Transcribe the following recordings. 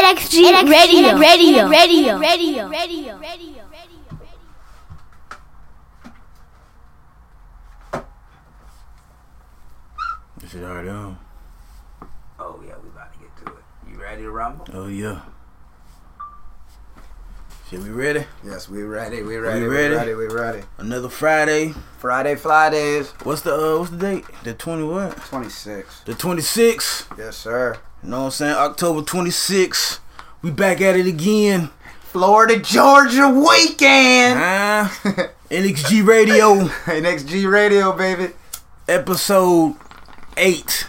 NXG, NXG radio, radio, radio, radio, radio, radio. This shit already on. Oh yeah, we about to get to it. You ready to rumble? Oh yeah. Shit, we ready? Yes, we ready. We ready. We We ready? ready. We ready. Another Friday. Friday, Fridays. What's the uh what's the date? The twenty what? Twenty six. The twenty sixth. Yes, sir. You know what I'm saying? October twenty sixth. We back at it again. Florida, Georgia weekend. Ah, NXG Radio NXG Radio, baby. episode eight.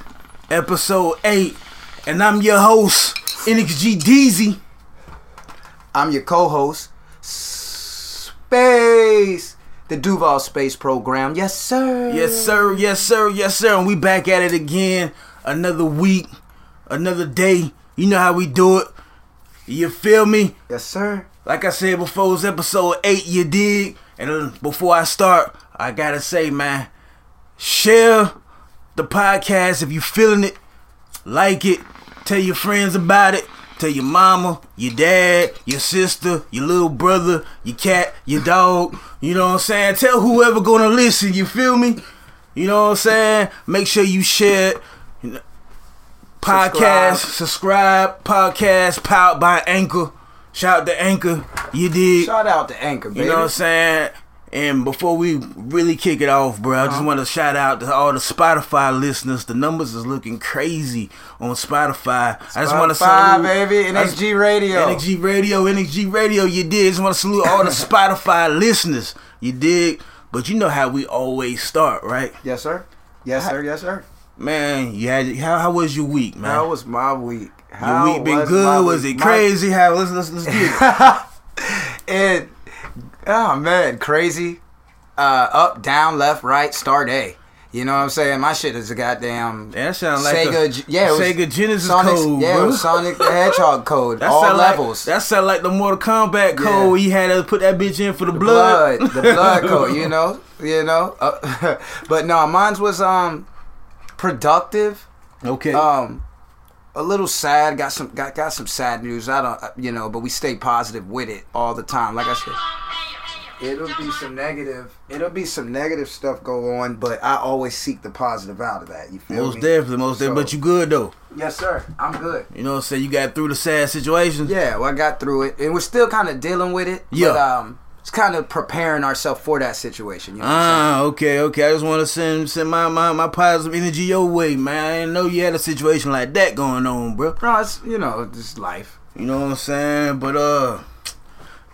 Episode eight. And I'm your host, NXG Deezy. I'm your co-host, Space, the Duval Space Program. Yes, sir. Yes, sir. Yes, sir. Yes, sir. And we back at it again. Another week, another day. You know how we do it. You feel me? Yes, sir. Like I said before, it's episode eight. You dig? And uh, before I start, I gotta say, man, share the podcast if you feeling it. Like it. Tell your friends about it. Tell your mama, your dad, your sister, your little brother, your cat, your dog. You know what I'm saying? Tell whoever gonna listen. You feel me? You know what I'm saying? Make sure you share it. Podcast, subscribe, podcast powered by Anchor. Shout out to Anchor. You did. Shout out to Anchor, baby. You know what I'm saying? And before we really kick it off, bro, I just Uh-huh. want to shout out to all the Spotify listeners. The numbers is looking crazy on Spotify. I just want to Spotify, salute baby. Just- NXG Radio. NXG Radio, NXG Radio. You did. Just want to salute all the Spotify listeners. You did. But you know how we always start, right? Yes, sir. Yes, sir. Yes, sir. Man, you had how, how was your week, man? How was my week? your week been was good? Was week? it My- crazy? How let's let's let's get it. And oh man, crazy. Uh, up, down, left, right, start A. You know what I'm saying? My shit is a goddamn That sound like Sega. a yeah, it was Sega Genesis Sonic, code, yeah, bro. it was Sonic the Hedgehog code. That all sound levels. Like, that sound like the Mortal Kombat code. Yeah. He had to put that bitch in for the, the blood. blood, the blood code. You know, you know. Uh, but no, mine was um productive. Okay. Um, a little sad. Got some got got some sad news. I don't, uh, you know, but we stay positive with it all the time. Like I said, it'll be some negative. It'll be some negative stuff go on, but I always seek the positive out of that. You feel most me? definitely, most definitely. But you good though. Yes, sir. I'm good. You know what I'm saying? You got through the sad situation. Yeah, well, I got through it, and we're still kind of dealing with it. Yeah. But, um, it's kind of preparing ourselves for that situation. You know Ah, okay, okay. I just want to send send my, my my positive energy your way, man. I didn't know you had a situation like that going on, bro. No, it's you know, just life. You know what I'm saying? But uh,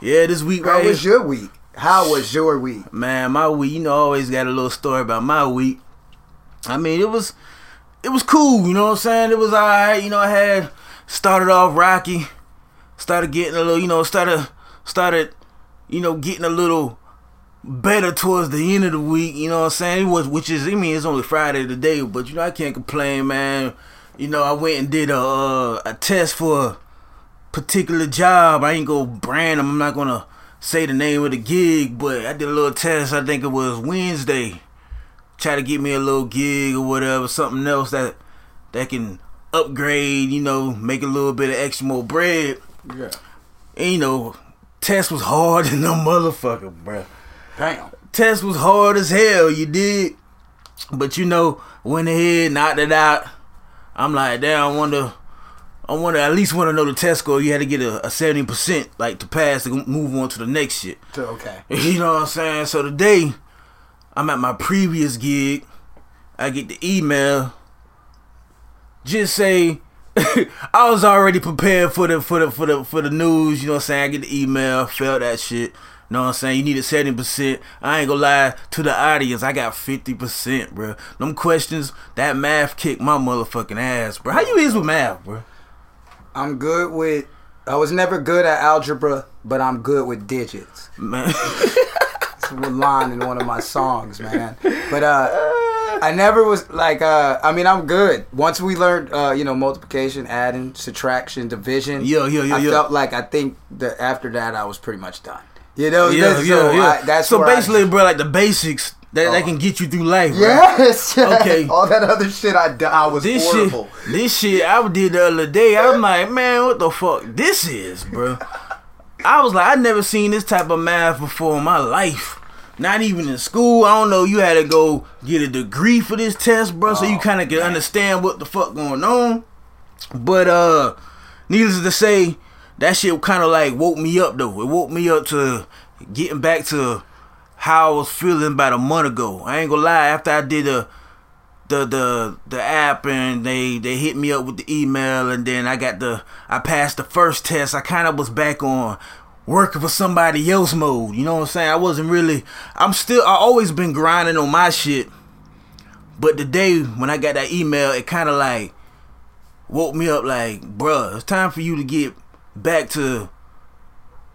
yeah, this week How right was your week? How was your week? man, my week. You know, I always got a little story about my week. I mean, it was it was cool. You know what I'm saying? It was alright. You know, I had started off rocky, started getting a little. You know, started started, you know, getting a little better towards the end of the week. You know what I'm saying? It was, which is, I mean, it's only Friday today, but you know, I can't complain, man. You know, I went and did a uh, a test for a particular job. I ain't gonna brand them. I'm not gonna say the name of the gig, but I did a little test. I think it was Wednesday. Try to get me a little gig or whatever, something else that that can upgrade. You know, make a little bit of extra more bread. Yeah. And you know, test was hard than no motherfucker, bruh Damn. test was hard as hell, you did. But you know, went ahead, knocked it out. I'm like, damn, I wonder, I wonder, at least want to know the test score. You had to get a, a 70%, like, to pass to move on to the next shit. Okay. You know what I'm saying? So today, I'm at my previous gig. I get the email. Just say I was already prepared for the for the for the for the news. You know what I'm saying? I get the email, felt that shit. You know what I'm saying? You needed seventy percent. I ain't gonna lie to the audience. I got fifty percent, bro. Them questions, that math kicked my motherfucking ass, bro. How you is with math, bro? I'm good with. I was never good at algebra, but I'm good with digits. Man, a line in one of my songs, man. But uh, I never was like. Uh, I mean, I'm good. Once we learned, uh, you know, multiplication, adding, subtraction, division. Yeah, yeah, yeah, I yeah. felt like I think that after that I was pretty much done. You know, yeah, that's, yeah, so yeah. I, that's so where I- basically, bro, like the basics, that, that can get you through life. Right? Yes. Okay. All that other shit I, I was This horrible. shit, this shit I did the other day. I'm like, man, what the fuck this is, bro? I was like, I never seen this type of math before in my life. Not even in school. I don't know. You had to go get a degree for this test, bro, so you Oh, kind of can understand what the fuck going on. But uh, needless to say, that shit kind of like woke me up though. It woke me up to getting back to how I was feeling about a month ago. I ain't gonna lie. After I did the the the the app and they they hit me up with the email and then I got the I passed the first test. I kind of was back on working for somebody else mode. You know what I'm saying? I wasn't really. I'm still. I always been grinding on my shit. But the day when I got that email, it kind of like woke me up. Like, bruh, it's time for you to get back to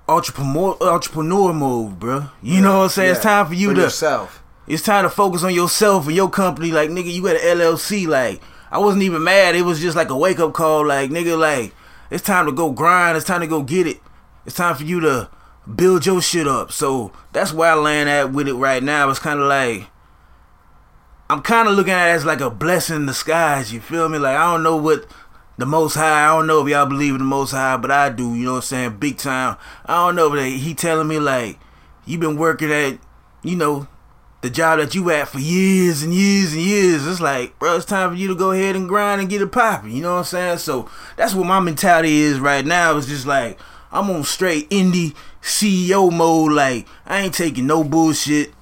entrepreneur entrepreneur mode, bruh. You know what I'm saying? It's time for you for to yourself. it's time to focus on yourself and your company. Like, nigga, you got an LLC. Like, I wasn't even mad. It was just like a wake up call. Like, nigga, like, it's time to go grind. It's time to go get it. It's time for you to build your shit up. So that's where I land at with it right now. It's kind of like, I'm kind of looking at it as like a blessing in disguise. You feel me? Like, I don't know what the Most High. I don't know if y'all believe in the Most High, but I do. You know what I'm saying? Big time. I don't know, but he telling me like, you've been working at, you know, the job that you at for years and years and years. It's like, bro, it's time for you to go ahead and grind and get it popping. You know what I'm saying? So that's what my mentality is right now. It's just like I'm on straight indie CEO mode. Like I ain't taking no bullshit.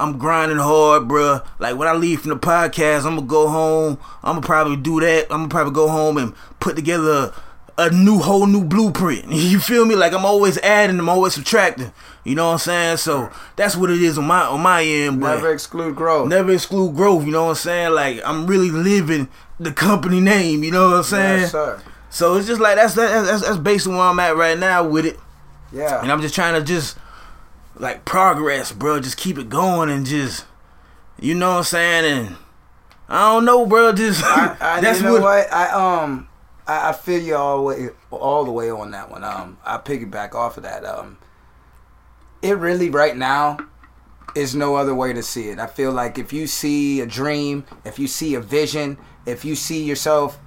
I'm grinding hard, bruh. Like when I leave from the podcast, I'm gonna go home. I'm gonna probably do that. I'm gonna probably go home and put together a new whole new blueprint. You feel me? Like I'm always adding, I'm always subtracting. You know what I'm saying? So that's what it is on my on my end. But Never exclude growth. never exclude growth. You know what I'm saying? Like I'm really living the company name. You know what I'm saying? Yes, sir. So it's just like that's that's that's based on where I'm at right now with it. Yeah. And I'm just trying to just like progress, bro. Just keep it going and just you know what I'm saying. And I don't know, bro. Just I, I, that's you know what. what? I um I, I feel you all the way all the way on that one. Um I piggyback off of that. Um it really right now is no other way to see it. I feel like if you see a dream, if you see a vision, if you see yourself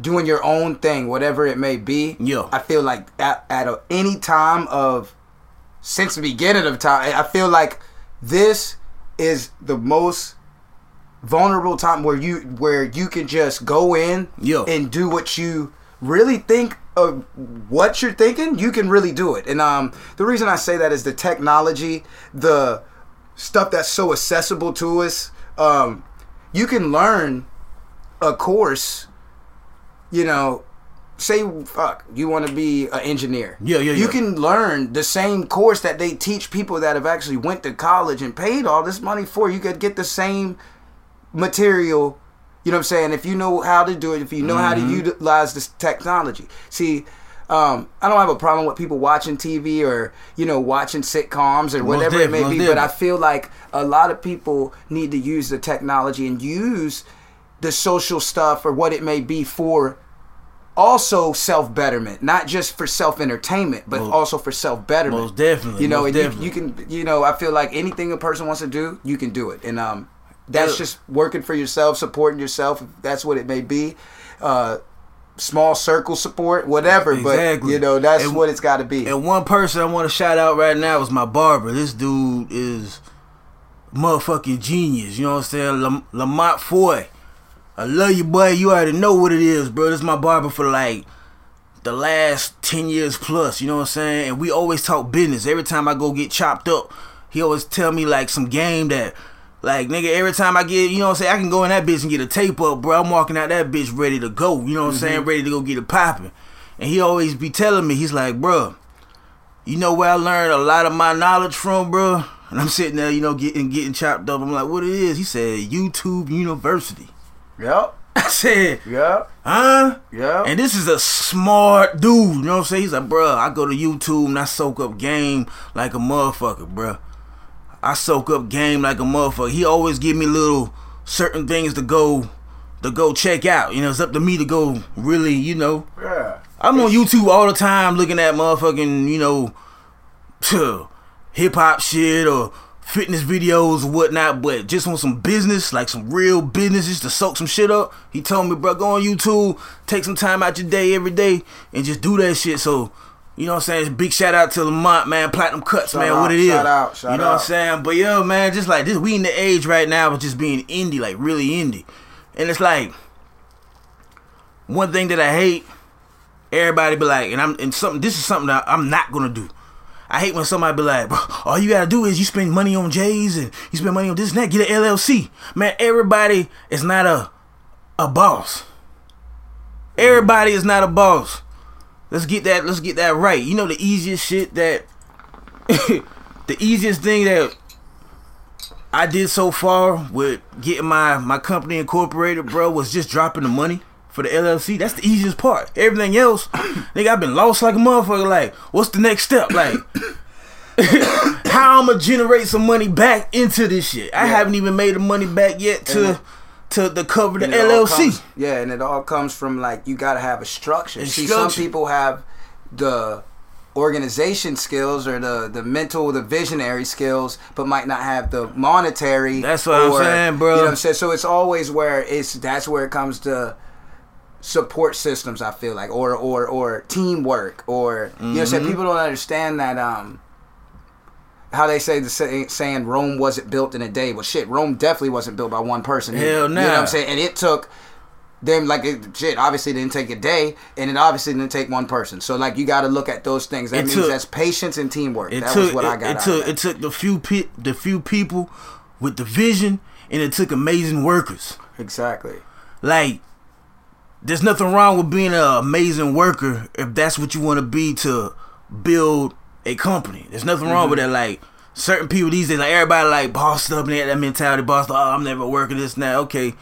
doing your own thing, whatever it may be, Yeah. I feel like at, at a, any time of since the beginning of time, I feel like this is the most vulnerable time where you where you can just go in Yeah. and do what you really think of what you're thinking you can really do it and um the reason i say that is the technology the stuff that's so accessible to us um you can learn a course you know say fuck you want to be an engineer. Yeah, yeah, you can learn the same course that they teach people that have actually went to college and paid all this money for. You could get the same material you know what i'm saying if you know how to do it if you know how to Mm-hmm. utilize this technology. See um, I don't have a problem with people watching TV or you know watching sitcoms or whatever it may definitely, be, but I feel like a lot of people need to use the technology and use the social stuff or what it may be for also self betterment, not just for self entertainment, but Most- also for self betterment. most definitely, You know, most and you, definitely. you can, you know, I feel like anything a person wants to do, you can do it, and um, that's Yeah. just working for yourself, supporting yourself. That's what it may be. Uh, small circle support, whatever. Exactly. But you know, that's And- what it's got to be. And one person I want to shout out right now is my barber. This dude is motherfucking genius. You know what I'm saying? Lam- Lamont Foy. I love you, boy. You already know what it is, bro. This is my barber for like the last 10 years plus. You know what I'm saying? And we always talk business. Every time I go get chopped up, he always tell me like some game that. Like nigga, every time I get, you know what I'm saying, I can go in that bitch and get a tape up, bro. I'm walking out that bitch ready to go. You know what I'm saying, mm-hmm. ready to go get it popping. And he always be telling me, he's like, bro, you know where I learned a lot of my knowledge from, bro? And I'm sitting there, you know, getting getting chopped up. I'm like, what it is? He said, YouTube University. Yep. I said, Yep. huh? Yep. And this is a smart dude, you know what I'm saying? He's like, bro, I go to YouTube and I soak up game like a motherfucker, bro. I soak up game like a motherfucker. He always give me little certain things to go to go check out. You know, it's up to me to go really, you know, yeah. I'm on YouTube all the time looking at motherfucking, you know, hip hop shit or fitness videos whatnot, but just on some business, like some real business, just to soak some shit up. He told me, bro, go on YouTube, take some time out your day every day, and just do that shit. So, you know what I'm saying? Big shout out to Lamont, man, Platinum Cuts, Shout man, out, what it is. shout out, shout you know what I'm saying? But yo, man, just like this, we in the age right now of just being indie, like really indie. And it's like, one thing that I hate, everybody be like, and I'm and something. This is something that I'm not gonna do. I hate when somebody be like, bro, all you gotta do is you spend money on J's and you spend money on this and that, get an LLC. Man, everybody is not a a boss. Everybody is not a boss. Let's get that. Let's get that right. You know the easiest shit that, the easiest thing that I did so far with getting my my company incorporated, bro, was just dropping the money for the LLC. That's the easiest part. Everything else, nigga, I've been lost like a motherfucker. Like, what's the next step? Like, how I'm gonna generate some money back into this shit? I Yeah. haven't even made the money back yet to to the cover the And it all LLC. comes- yeah, and it all comes from like you got to have a structure. See, some people have the organization skills or the the mental, the visionary skills, but might not have the monetary. That's what I'm saying, bro. You know what I'm saying? So it's always where it's that's where it comes to support systems. I feel like, or or or teamwork, or you know, what I'm saying Mm-hmm. people don't understand that. Um, how they say the say, saying Rome wasn't built in a day. Well, shit, Rome definitely wasn't built by one person. Hell You know what. I'm saying? And it took them like it, shit. Obviously, didn't take a day, and it obviously didn't take one person. So like, you got to look at those things. That It means took- that's patience and teamwork. It that took was what it, I got. it took it took the few pe- the few people with the vision, and it took amazing workers. exactly. Like, there's nothing wrong with being an amazing worker if that's what you want to be to build a company. There's nothing wrong with mm-hmm. that. Like, certain people these days, like everybody like bossed up and they had that mentality, bossed up. Oh, I'm never working this now. Okay,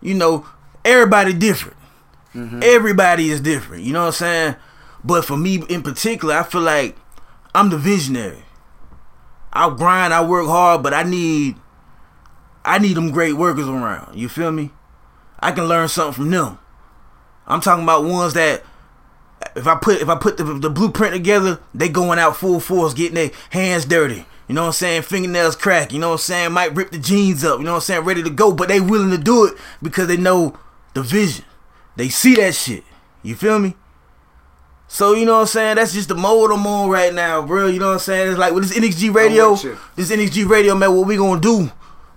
you know, everybody different. Mm-hmm. Everybody is different. You know what I'm saying? But for me in particular, I feel like I'm the visionary. I grind, I work hard, but I need I need them great workers around. You feel me? I can learn something from them. I'm talking about ones that if I put if I put the, the blueprint together, they going out full force, getting their hands dirty. You know what I'm saying? Fingernails crack. You know what I'm saying? Might rip the jeans up. You know what I'm saying? Ready to go, but they willing to do it because they know the vision. They see that shit. You feel me? So you know what I'm saying? That's just the mode I'm on right now, bro. You know what I'm saying? It's like with this NXG radio, this NXG radio, man. What we gonna do?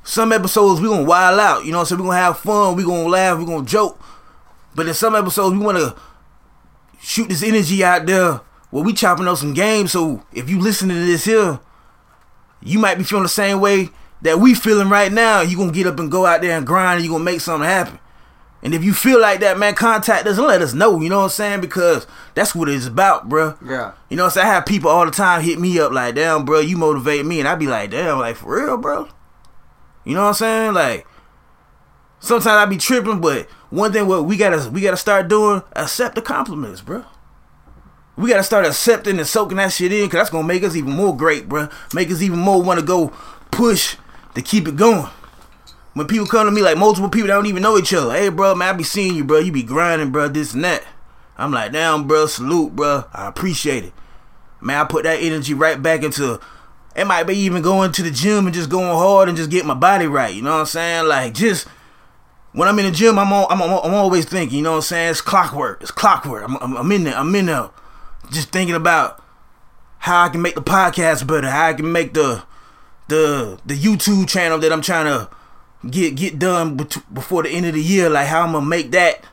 Some episodes we gonna wild out. You know what I'm saying? We gonna have fun. We gonna laugh. We gonna joke. But in some episodes, we wanna shoot this energy out there where we chopping up some games. So if you listening to this here, you might be feeling the same way that we feeling right now. You gonna get up and go out there and grind. and You gonna make something happen. And if you feel like that, man, contact us and let us know. You know what I'm saying? Because that's what it's about, bruh. Yeah. You know what I'm saying? I have people all the time hit me up like, damn, bro, you motivate me. And I be like, damn, like, for real, bro? You know what I'm saying? Like, sometimes I be tripping, but one thing what we gotta we gotta start doing, accept the compliments, bro. We gotta start accepting and soaking that shit in, cause that's gonna make us even more great, bro. Make us even more wanna go push to keep it going. When people come to me, like multiple people that don't even know each other, hey, bro, man, I be seeing you, bro. You be grinding, bro, this and that. I'm like, damn, bro, salute, bro. I appreciate it. Man, I put that energy right back into. It might be even going to the gym and just going hard and just get my body right. You know what I'm saying? Like just when I'm in the gym, I'm all, I'm, I'm, I'm always thinking. You know what I'm saying? It's clockwork. It's clockwork. I'm, I'm, I'm in there. I'm in there, just thinking about how I can make the podcast better. How I can make the the the YouTube channel that I'm trying to get get done before the end of the year. Like how I'm gonna make that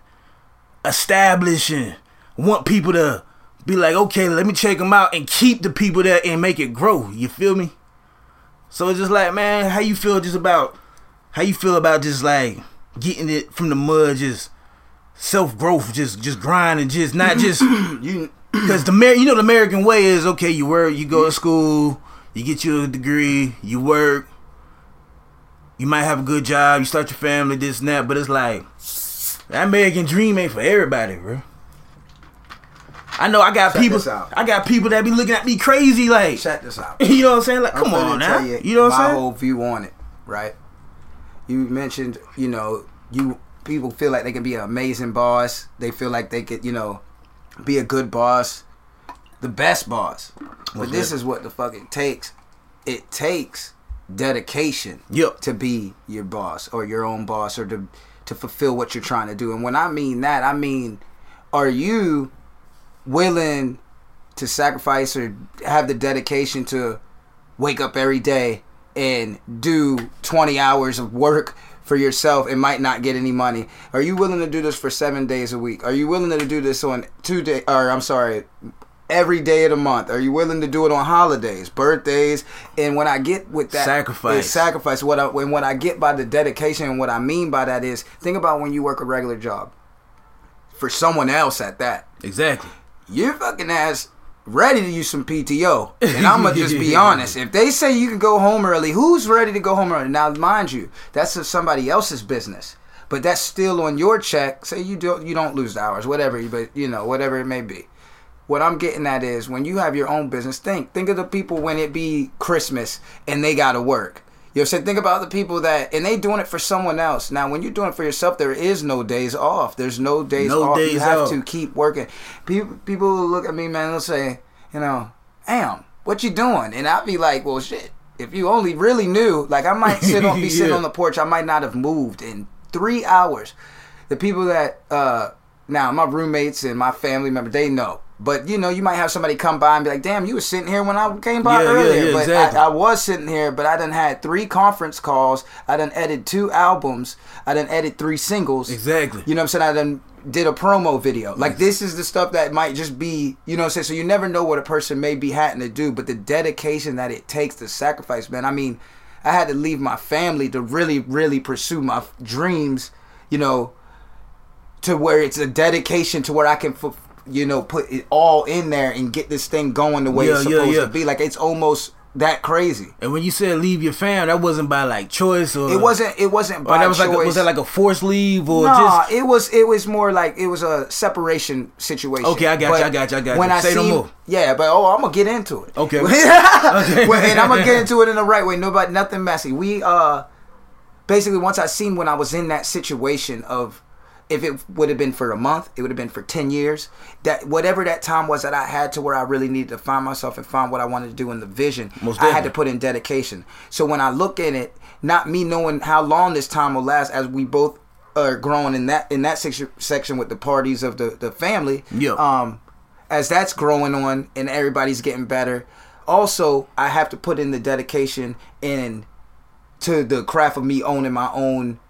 establish and want people to be like, okay, let me check them out and keep the people there and make it grow. You feel me? So it's just like, man, how you feel just about how you feel about just like getting it from the mud, just self growth, just just grinding, just not just You because the Mer- you know the American way is okay. You work, you go to school, you get your degree, you work, you might have a good job, you start your family, this and that. But it's like that American dream ain't for everybody, bro. I know I got Check people. out. I got people that be looking at me crazy, like check this out. you know what I'm saying? Like, I'm come on now, tell you, know what my I'm saying? whole view on it, right? You mentioned, you know, you people feel like they can be an amazing boss. They feel like they could, you know, be a good boss, the best boss. But What's this is what the fuck it takes. It takes dedication Yep. to be your boss or your own boss or to to fulfill what you're trying to do. And when I mean that, I mean are you willing to sacrifice or have the dedication to wake up every day and do 20 hours of work for yourself and might not get any money? Are you willing to do this for 7 days a week? Are you willing to do this on 2 day or I'm sorry, every day of the month? Are you willing to do it on holidays, birthdays? And when I get with that Sacrifice. sacrifice what I when what I get by the dedication and what I mean by that is think about when you work a regular job for someone else at that Exactly. your fucking ass ready to use some PTO. And I'm gonna just be honest. If they say you can go home early, who's ready to go home early? Now, mind you, that's somebody else's business. But that's still on your check. Say you don't you don't lose the hours, whatever. But you know whatever it may be. What I'm getting at is when you have your own business, think think of the people when it be Christmas and they gotta work. You know, saying think about the people that and they doing it for someone else. Now, when you're doing it for yourself, there is no days off. There's no days No off. you have off. to keep working. People people look at me, man. They'll say, you know, damn, what you doing? And I'll be like, well, shit. If you only really knew, like I might sit on be sitting on the porch. I might not have moved in three hours. The people that uh now my roommates and my family member, they know. But you know, you might have somebody come by and be like, "Damn, you were sitting here when I came by Yeah, yeah, earlier." yeah, but exactly. I, I was sitting here, but I done had three conference calls. I done edited two albums. I done edited three singles. Exactly. You know what I'm saying? I done did a promo video. Like this is the stuff that might just be, you know what I'm saying? So you never know what a person may be having to do, but the dedication that it takes to sacrifice, man. I mean, I had to leave my family to really, really pursue my f- dreams, you know, to where it's a dedication to where I can, fu- you know, put it all in there and get this thing going the way Yeah, it's supposed yeah. to be. Like it's almost that crazy. And when you said leave your fam, that wasn't by like choice or It wasn't. It wasn't by that was like a, was that like a forced leave or Nah, just it was it was more like it was a separation situation. Okay, I got you, I got you, I got when you. I Say no more. Yeah, but oh, I'm gonna get into it. Okay. Well, and I'm gonna get into it in the right way. Nobody, nothing messy. We uh, basically once I seen when I was in that situation of. If it would have been for a month, it would have been for ten years. That whatever that time was that I had to where I really needed to find myself and find what I wanted to do in the vision, I had to put in dedication. So when I look in it, not me knowing how long this time will last, as we both are growing in that in that section section with the parties of the the family. Yeah. Um, as that's growing on and everybody's getting better, also I have to put in the dedication in to the craft of me owning my own.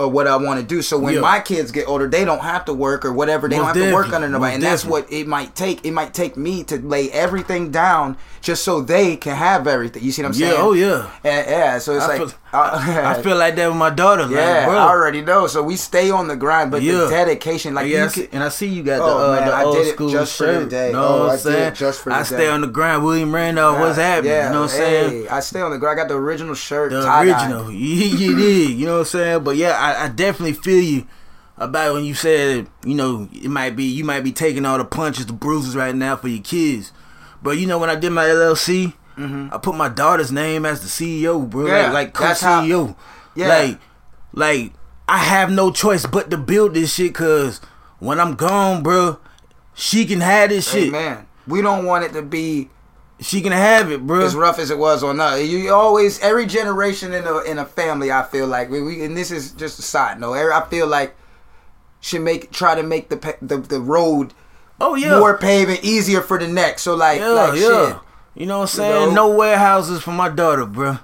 Or what I want to do, so when Yeah. my kids get older, they don't have to work or whatever. They Most don't have to work under nobody, Most and that's what it might take. It might take me to lay everything down just so they can have everything. You see what I'm Yeah, saying? oh, yeah. And, yeah. So it's I like feel, I feel like that with my daughter. Like, yeah, bro. I already know. So we stay on the grind, but the dedication, like yeah, I see- could, and I see you got the, Oh, uh, man, the I old did it school just for shirt. the day. Know Oh, what I I'm saying? just for I the stay day. on the grind. William Randolph, what's happening? Yeah, you know what I'm saying? I stay on the grind. I got the original shirt, The original. You, you did. You know what I'm saying? But yeah, I, I definitely feel you about when you said, you know, it might be you might be taking all the punches, the bruises right now for your kids. But you know, when I did my LLC, I put my daughter's name as the CEO, bro. Mm-hmm. Yeah, like like co-CEO. Yeah. Like like I have no choice but to build this shit cause when I'm gone, bro, she can have this shit. man, we don't want it to be She can have it, bro. as rough as it was on us. You always, every generation in a in a family, I feel like we, we and this is just a side note. I feel like should make try to make the the, the road Oh yeah. more paving easier for the next. So like, Yeah, like yeah. shit. You know what I'm saying? know? No warehouses for my daughter, bruh.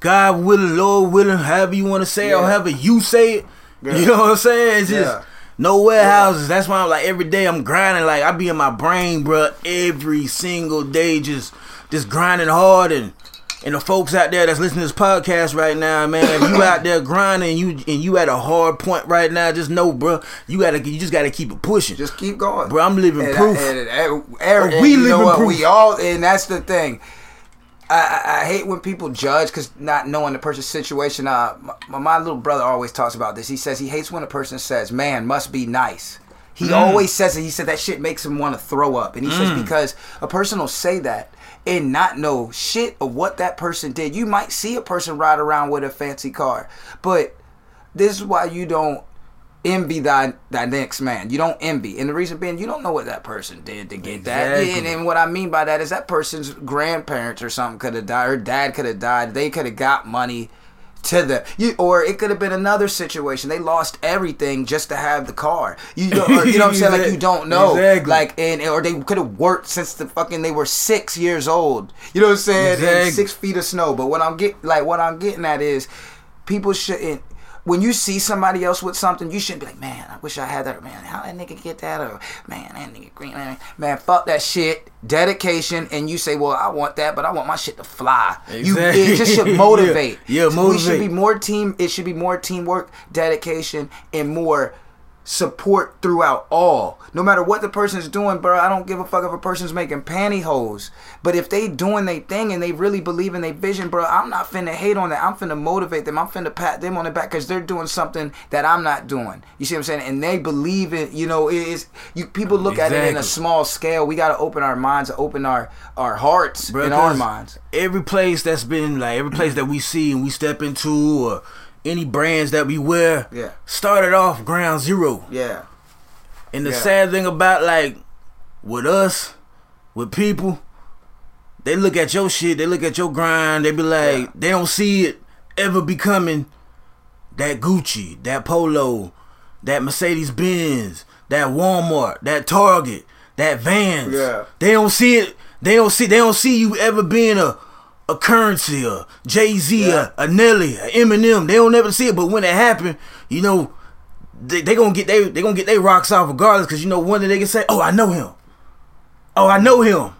God willing, Lord willing, however you want to say it, or Yeah. however you say it. Yeah. You know what I'm saying? It's just Yeah. no warehouses. That's why I'm like every day I'm grinding. Like I be in my brain, bruh, every single day, just just grinding hard and. And the folks out there that's listening to this podcast right now, man, if you out there grinding, you and you at a hard point right now, just know, bruh, you gotta, you just gotta keep it pushing, Just keep going, bro. I'm living And, proof. and, and, and, and We you know living proof. We all, and that's the thing. I, I, I hate when people judge because not knowing the person's situation. Uh, my, my little brother always talks about this. He says he hates when a person says, "Man must be nice." He Mm. always says it. He said that shit makes him want to throw up, and he Mm. says because a person will say that and not know shit of what that person did. You might see a person ride around with a fancy car, but this is why you don't envy that that next man. You don't envy, and the reason being, you don't know what that person did to get that. And, and what I mean by that is that person's grandparents or something could have died, her dad could have died. They could have got money to the you, or it could have been another situation. They lost everything just to have the car. You know, or, you know what I'm saying? Like you don't know, Exactly. like and or they could have worked since the fucking they were six years old. You know what I'm saying? Exactly. Six feet of snow. But what I'm get like what I'm getting at is people shouldn't. When you see somebody else with something, you shouldn't be like, man, I wish I had that. Man, how that nigga get that? Or man, that nigga green. Man, man fuck that shit. Dedication, and you say, well, I want that, but I want my shit to fly. You, it just should motivate. Yeah, yeah, We should be more team. It should be more teamwork, dedication, and more support throughout all. No matter what the person's doing, bro. I don't give a fuck if a person's making pantyhose. But if they doing their thing and they really believe in their vision, bro, I'm not finna hate on that. I'm finna motivate them. I'm finna pat them on the back because they're doing something that I'm not doing. You see what I'm saying? And they believe in, you know, it is you people look at it in a small scale. We gotta open our minds, open our our hearts Bruh, and our minds. Every place that's been like every place that we see and we step into, or any brands that we wear, Yeah. started off ground zero. Yeah. And the Yeah. sad thing about like with us, with people, they look at your shit, they look at your grind, they be like, Yeah. they don't see it ever becoming that Gucci, that Polo, that Mercedes Benz, that Walmart, that Target, that Vans. Yeah. They don't see it. They don't see. They don't see you ever being a a Curren$y, a Jay Z, Yeah. a, a Nelly, a Eminem. They don't ever see it. But when it happen, you know, they, they gonna get they they gonna get their rocks off regardless. Cause you know one day they can say, "Oh, I know him. Oh, I know him.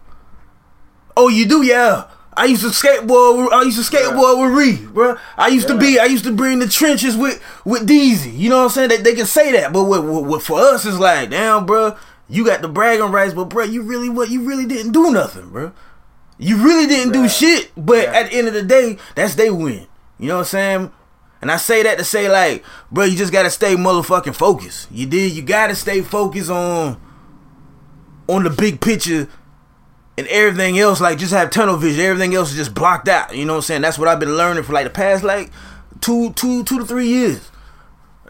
Oh, you do, yeah." I used to skateboard. I used to skateboard with Ree, bro. I used to be. I used to be in the trenches with with Deezy. You know what I'm saying? They, they can say that, but what, what, what for us is like, damn, bro. You got the bragging rights, but bro, you really what? You really didn't do nothing, bro. You really didn't do shit. But Yeah. at the end of the day, that's they win. You know what I'm saying? And I say that to say like, bro, you just gotta stay motherfucking focused. You did. You gotta stay focused on on the big picture and everything else. Like just have tunnel vision. Everything else is just blocked out. You know what I'm saying? That's what I've been learning for like the past like two two two to three years.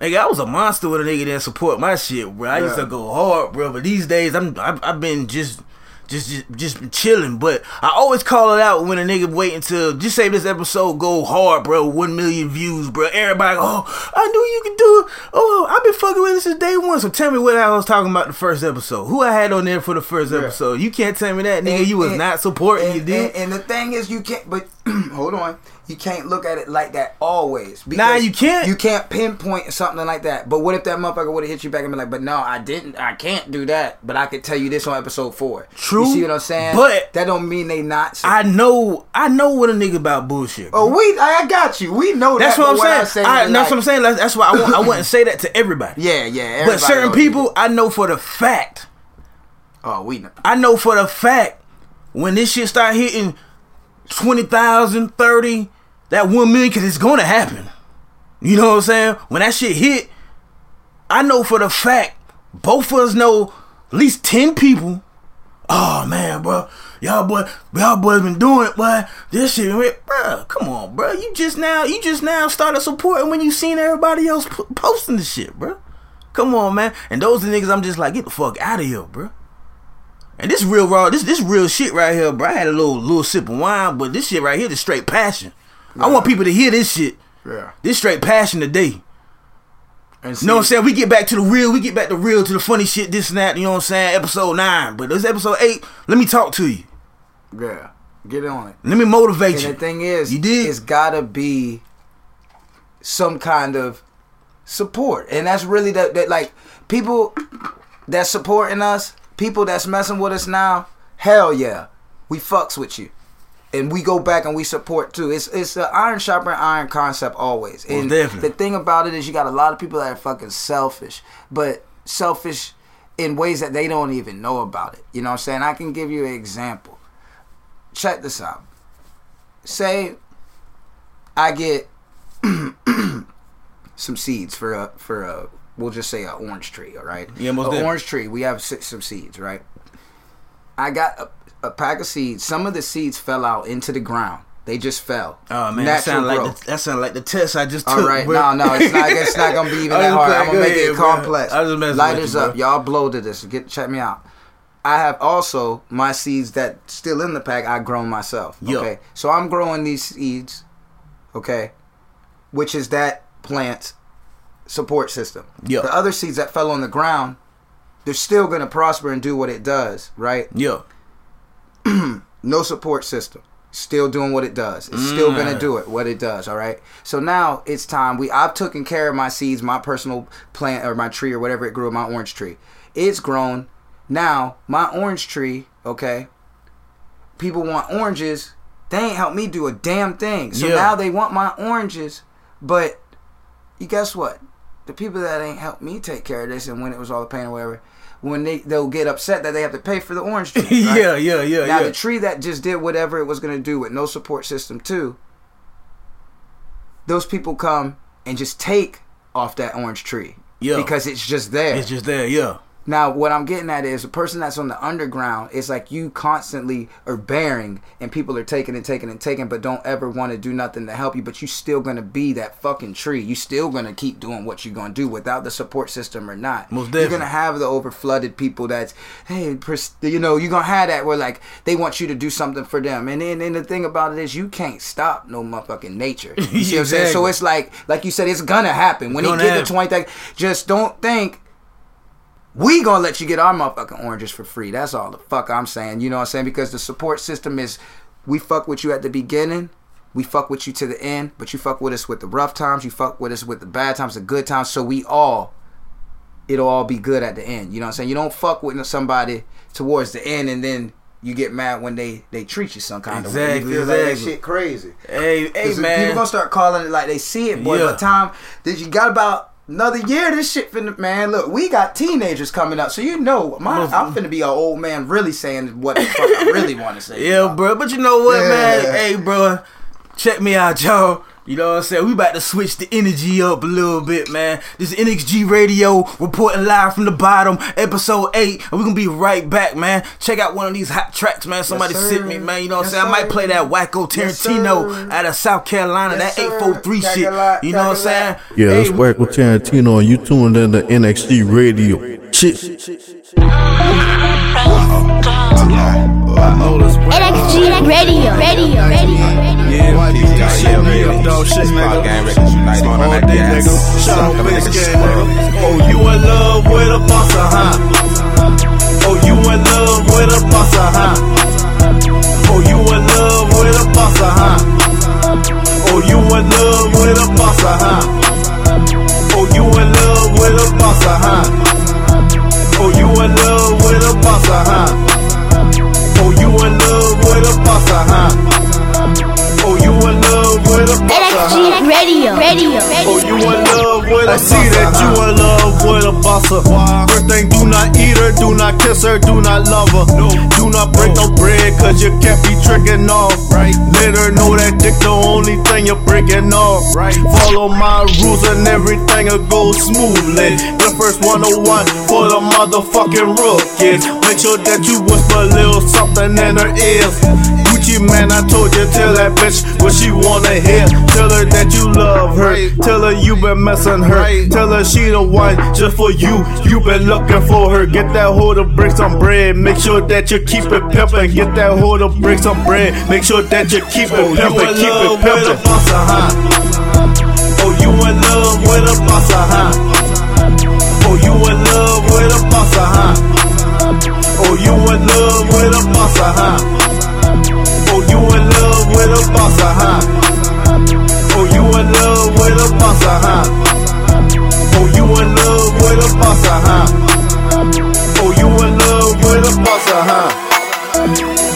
Nigga, I was a monster with a nigga that support my shit, bro. I used to go hard, bro. But these days, I'm I've, I've been just. Just, just, just chilling, but I always call it out when a nigga wait until just say this episode go hard, bro. One million views, bro. Everybody, oh, I knew you could do it. Oh, I've been fucking with this since day one. So tell me what I was talking about the first episode. Who I had on there for the first episode? You can't tell me that, nigga. And- you was and- not supporting. And, you did. and, and the thing is, you can't. But hold on, you can't look at it like that always. Nah, you can't. You can't pinpoint something like that. But what if that motherfucker would have hit you back and be like, "But no, I didn't. I can't do that. But I could tell you this on episode four. True, You see what I'm saying? but- that don't mean they not. I know, I know what a nigga about bullshit. Oh, bro. oh, we. I got you. We know That's that. what I'm saying. I, that's like- what I'm saying. That's, why I, want, I wouldn't say that to everybody. Yeah, yeah. but certain people. I know for the fact. Oh, we know. I know for the fact when this shit start hitting 20,000, 30, that 1 million, because it's going to happen. You know what I'm saying? When that shit hit, I know for the fact, both of us know at least 10 people. Oh, man, bro. Y'all boy, y'all boys been doing it, boy. This shit, bro. Come on, bro. You just now, you just now started supporting when you seen everybody else p- posting the shit, bro. Come on, man. And those are niggas I'm just like, get the fuck out of here, bro. And this real raw, this this real shit right here, bro. I had a little little sip of wine, but this shit right here is straight passion. I want people to hear this shit. Yeah. This straight passion today. And You know what I'm saying? We get back to the real, we get back to real to the funny shit, this and that, you know what I'm saying? Episode nine. But this episode eight, let me talk to you. Yeah. Get on it. Let me motivate And you. the thing is, You did? it's gotta be some kind of support, and that's really that. that like people that's supporting us, people that's messing with us now. Hell yeah, we fucks with you, and we go back and we support too. It's it's an iron sharper iron concept always. And definitely. the thing about it is, you got a lot of people that are fucking selfish, but selfish in ways that they don't even know about it. You know what I'm saying? I can give you an example. Check this out say I get some seeds for a for a we'll just say an orange tree, all right? Yeah, most a definitely. orange tree. We have six, some seeds, right? I got a, a pack of seeds. Some of the seeds fell out into the ground. They just fell. Oh man, that sound like the, that sound like the test I just took. All right, no, no, it's not. It's not gonna be even that hard. I'm gonna make ahead, it complex. I just Lighters up, y'all blow to this. Get check me out. I have also my seeds that still in the pack. I grown myself. Okay, so I'm growing these seeds. Okay, which is that plant support system. Yeah. The other seeds that fell on the ground, they're still gonna prosper and do what it does. Right. Yeah. no support system still doing what it does. It's mm. still gonna do it what it does. All right. So now it's time. We I've taken care of my seeds, my personal plant or my tree or whatever it grew, my orange tree. It's grown. Now my orange tree. Okay. People want oranges. They ain't helped me do a damn thing. So yeah. now they want my oranges, but you guess what? The people that ain't helped me take care of this and when it was all the pain or whatever, when they they'll get upset that they have to pay for the orange tree. Right? yeah, yeah, yeah. Now yeah. the tree that just did whatever it was going to do with no support system too. Those people come and just take off that orange tree. Yeah. Because it's just there. It's just there. Yeah. Now, what I'm getting at is a person that's on the underground. It's like you constantly are bearing, and people are taking and taking and taking, but don't ever want to do nothing to help you. But you still gonna be that fucking tree. You still gonna keep doing what you're gonna do without the support system or not. Most definitely. You're gonna have the over flooded people that's, hey, you know, you're gonna have that where like they want you to do something for them. And then and the thing about it is you can't stop no motherfucking nature. You see exactly. what I'm saying? So it's like, like you said, it's gonna happen when it get to 20. Just don't think we gonna let you get our motherfucking oranges for free. That's all the fuck I'm saying. You know what I'm saying? Because the support system is we fuck with you at the beginning, we fuck with you to the end, but you fuck with us with the rough times, you fuck with us with the bad times, the good times, so we all it'll all be good at the end. You know what I'm saying? You don't fuck with somebody towards the end and then you get mad when they they treat you some kind exactly, of way. You feel exactly. like that shit crazy. Hey, hey man. People gonna start calling it like they see it, boy. Yeah. By the time that you got about Another year, this shit finna man. Look, we got teenagers coming up, so you know, my, I'm finna be an old man, really saying what the fuck I really want to say. Yeah, bro. But you know what, yeah. man? Hey, bro, check me out, y'all. You know what I'm saying? We about to switch the energy up a little bit, man. This NXG Radio reporting live from the bottom, episode 8. And we're gonna be right back, man. Check out one of these hot tracks, man. Somebody yes, sent me, man. You know what I'm saying? Sir. I might play that Whack'O Tarantino yes, out of South Carolina, yes, that 843 shit. you know what I'm saying? Yeah, hey, that's Whack'O Tarantino, and you tuned in to NXG Radio. Shit. NXG Radio, Radio, Radio. Yeah, yeah, man. Dog shit, nigga. Gang Records United. All day, nigga. Shut up, bitch, gang, nigga. Oh, you in love with a bossa, huh? Oh, you in love with a bossa, huh? Oh, you in love with a bossa, huh? Oh, you in love with a bossa, huh? Oh, you in love with a bossa, huh? Oh, you in love with a bossa, huh? With a bossa, huh? Oh, you in love with a NXG Radio, Radio, Oh, you in love with a I see that you in love with a bossa. First thing, do not eat her, do not kiss her, do not love her. No, do not break no bread, cause you can't be tricking off. Right. Let her know that dick the only thing you're breaking off. Right. Follow my rules and everything will go smoothly. First 101 for the motherfucking rookies. Make sure that you whisper a little something in her ears. Gucci man, I told you, tell that bitch what she wanna hear. Tell her that you love her. Tell her you been messing her. Tell her she the one just for you. You been looking for her. Get that hoe to break some bread. Make sure that you keep it pimpin'. Get that hoe to break some bread. Make sure that you keep it pimpin'. Keep it pimpin'. Oh, you in love with a bossa, huh? You in love with a bossa, huh? Oh, you in love with a bossa, huh? Oh, you in love with a bossa, huh? Oh, you in love with a bossa, huh? Oh, you in love with a bossa, huh? Oh, you in love with a bossa, huh?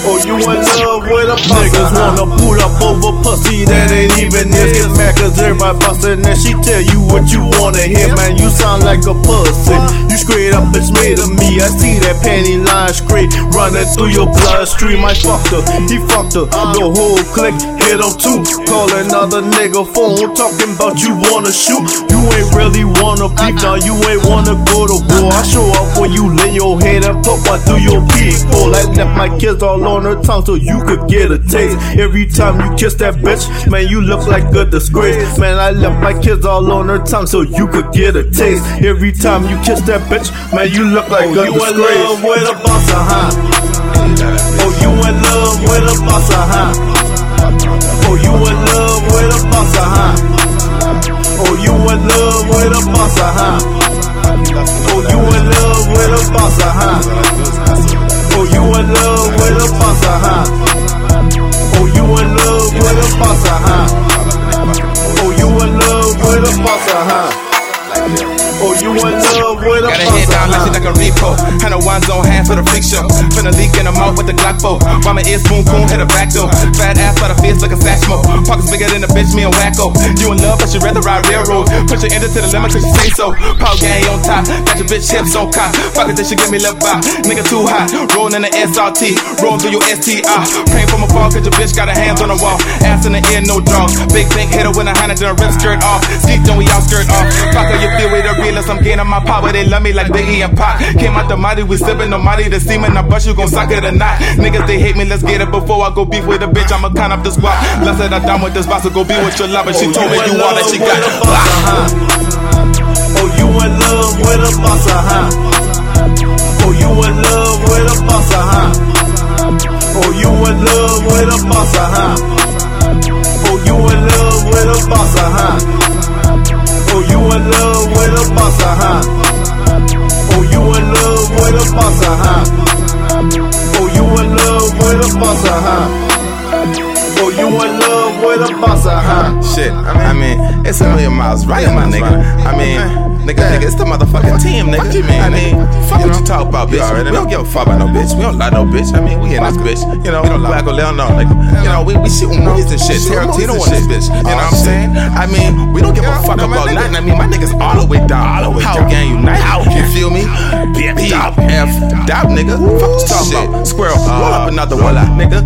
Oh, you in love with a bossa, Niggas wanna pull up over pussy that ain't even this. Get mad cause everybody bustin' and she tell you what you wanna hear, man. You sound like a pussy. You straight up bitch made of me. I see that panty line straight running through your bloodstream. I fucked her, he fucked her. The whole clique hit him too. Call another nigga phone talking about you wanna shoot. You ain't really wanna beef, uh-huh. now you ain't wanna go to war. I show up when you lay your head and put one through your people. Like that my kids all on her tongue so you could get a taste. Every time you kiss that bitch, man, you look like a disgrace. Man, I left my kids all on her tongue so you could get a taste. Every time you kiss that bitch, man, you look like a disgrace. Oh, a you in love with a bossa, huh? Oh, you in love with a bossa, huh? Oh, you in love with a bossa, huh? Oh, you in love with a bossa, huh? Oh, you in love with a bossa, huh? Oh, you in love with a bossa, huh? Oh, you in love with a bossa, huh? Oh, you in love with a bossa, huh? Oh, you in love with a Got a head down huh? like a repo. Had no ones on hands for the freak Finna leak in mouth with the Glock 4. Mama ears boom boom, hit a back door. Fat ass by the face like a sack smoke. Pockets bigger than a bitch, me and wacko. You in love, but you rather ride railroad. Push your engine to the limit cause you say so. Power gang on top, got your bitch hips on cock. Fuck it, that she give me lip bop. Nigga too hot, rolling in the SRT. Rolling through your STI. Praying my fall cause your bitch got her hands on the wall. Ass in the ear, no draws. Big thing hit her I hand it, then rip skirt off. Sleep, then we all skirt off. Fuck how you feel with the realest. I'm gaining my power, they love me like Biggie and Pac. Came out the mighty, we sipping the mighty, the semen. I bust you gon' suck it or not. Niggas, they hate me, let's get it before I go beef with a bitch. I'ma count up the squad. Let's say I down with this boss, so go be with your lover. She oh, told me you all that she got. Oh, you in love with a bussa, huh? Oh, you in love with a bussa, huh? Oh, you in love with a bussa, huh? Oh, you in love with a bussa, huh? Oh, you in love with a bussa, huh? Oh, you in love with a bussa, huh? In love with a bussa, huh? Oh, you in love with a bussa, huh? Shit, I mean, it's a million miles right, my nigga. I mean, nigga, nigga, it's the motherfucking team, nigga. I mean, fuck what you talk about, bitch. We don't give a fuck about no bitch. We don't lie no bitch. I mean, we in this bitch. You know, we don't lie. Let no, nigga. You know, we, we shooting movies and shit. Tarantino on this bitch. You know what I'm saying? I mean, we don't give a fuck about nothing. I mean, my niggas all the way down. All the way Power gang unite. You feel me? P F dot nigga. Fuck what you talking about? Squirrel, roll up another one, nigga.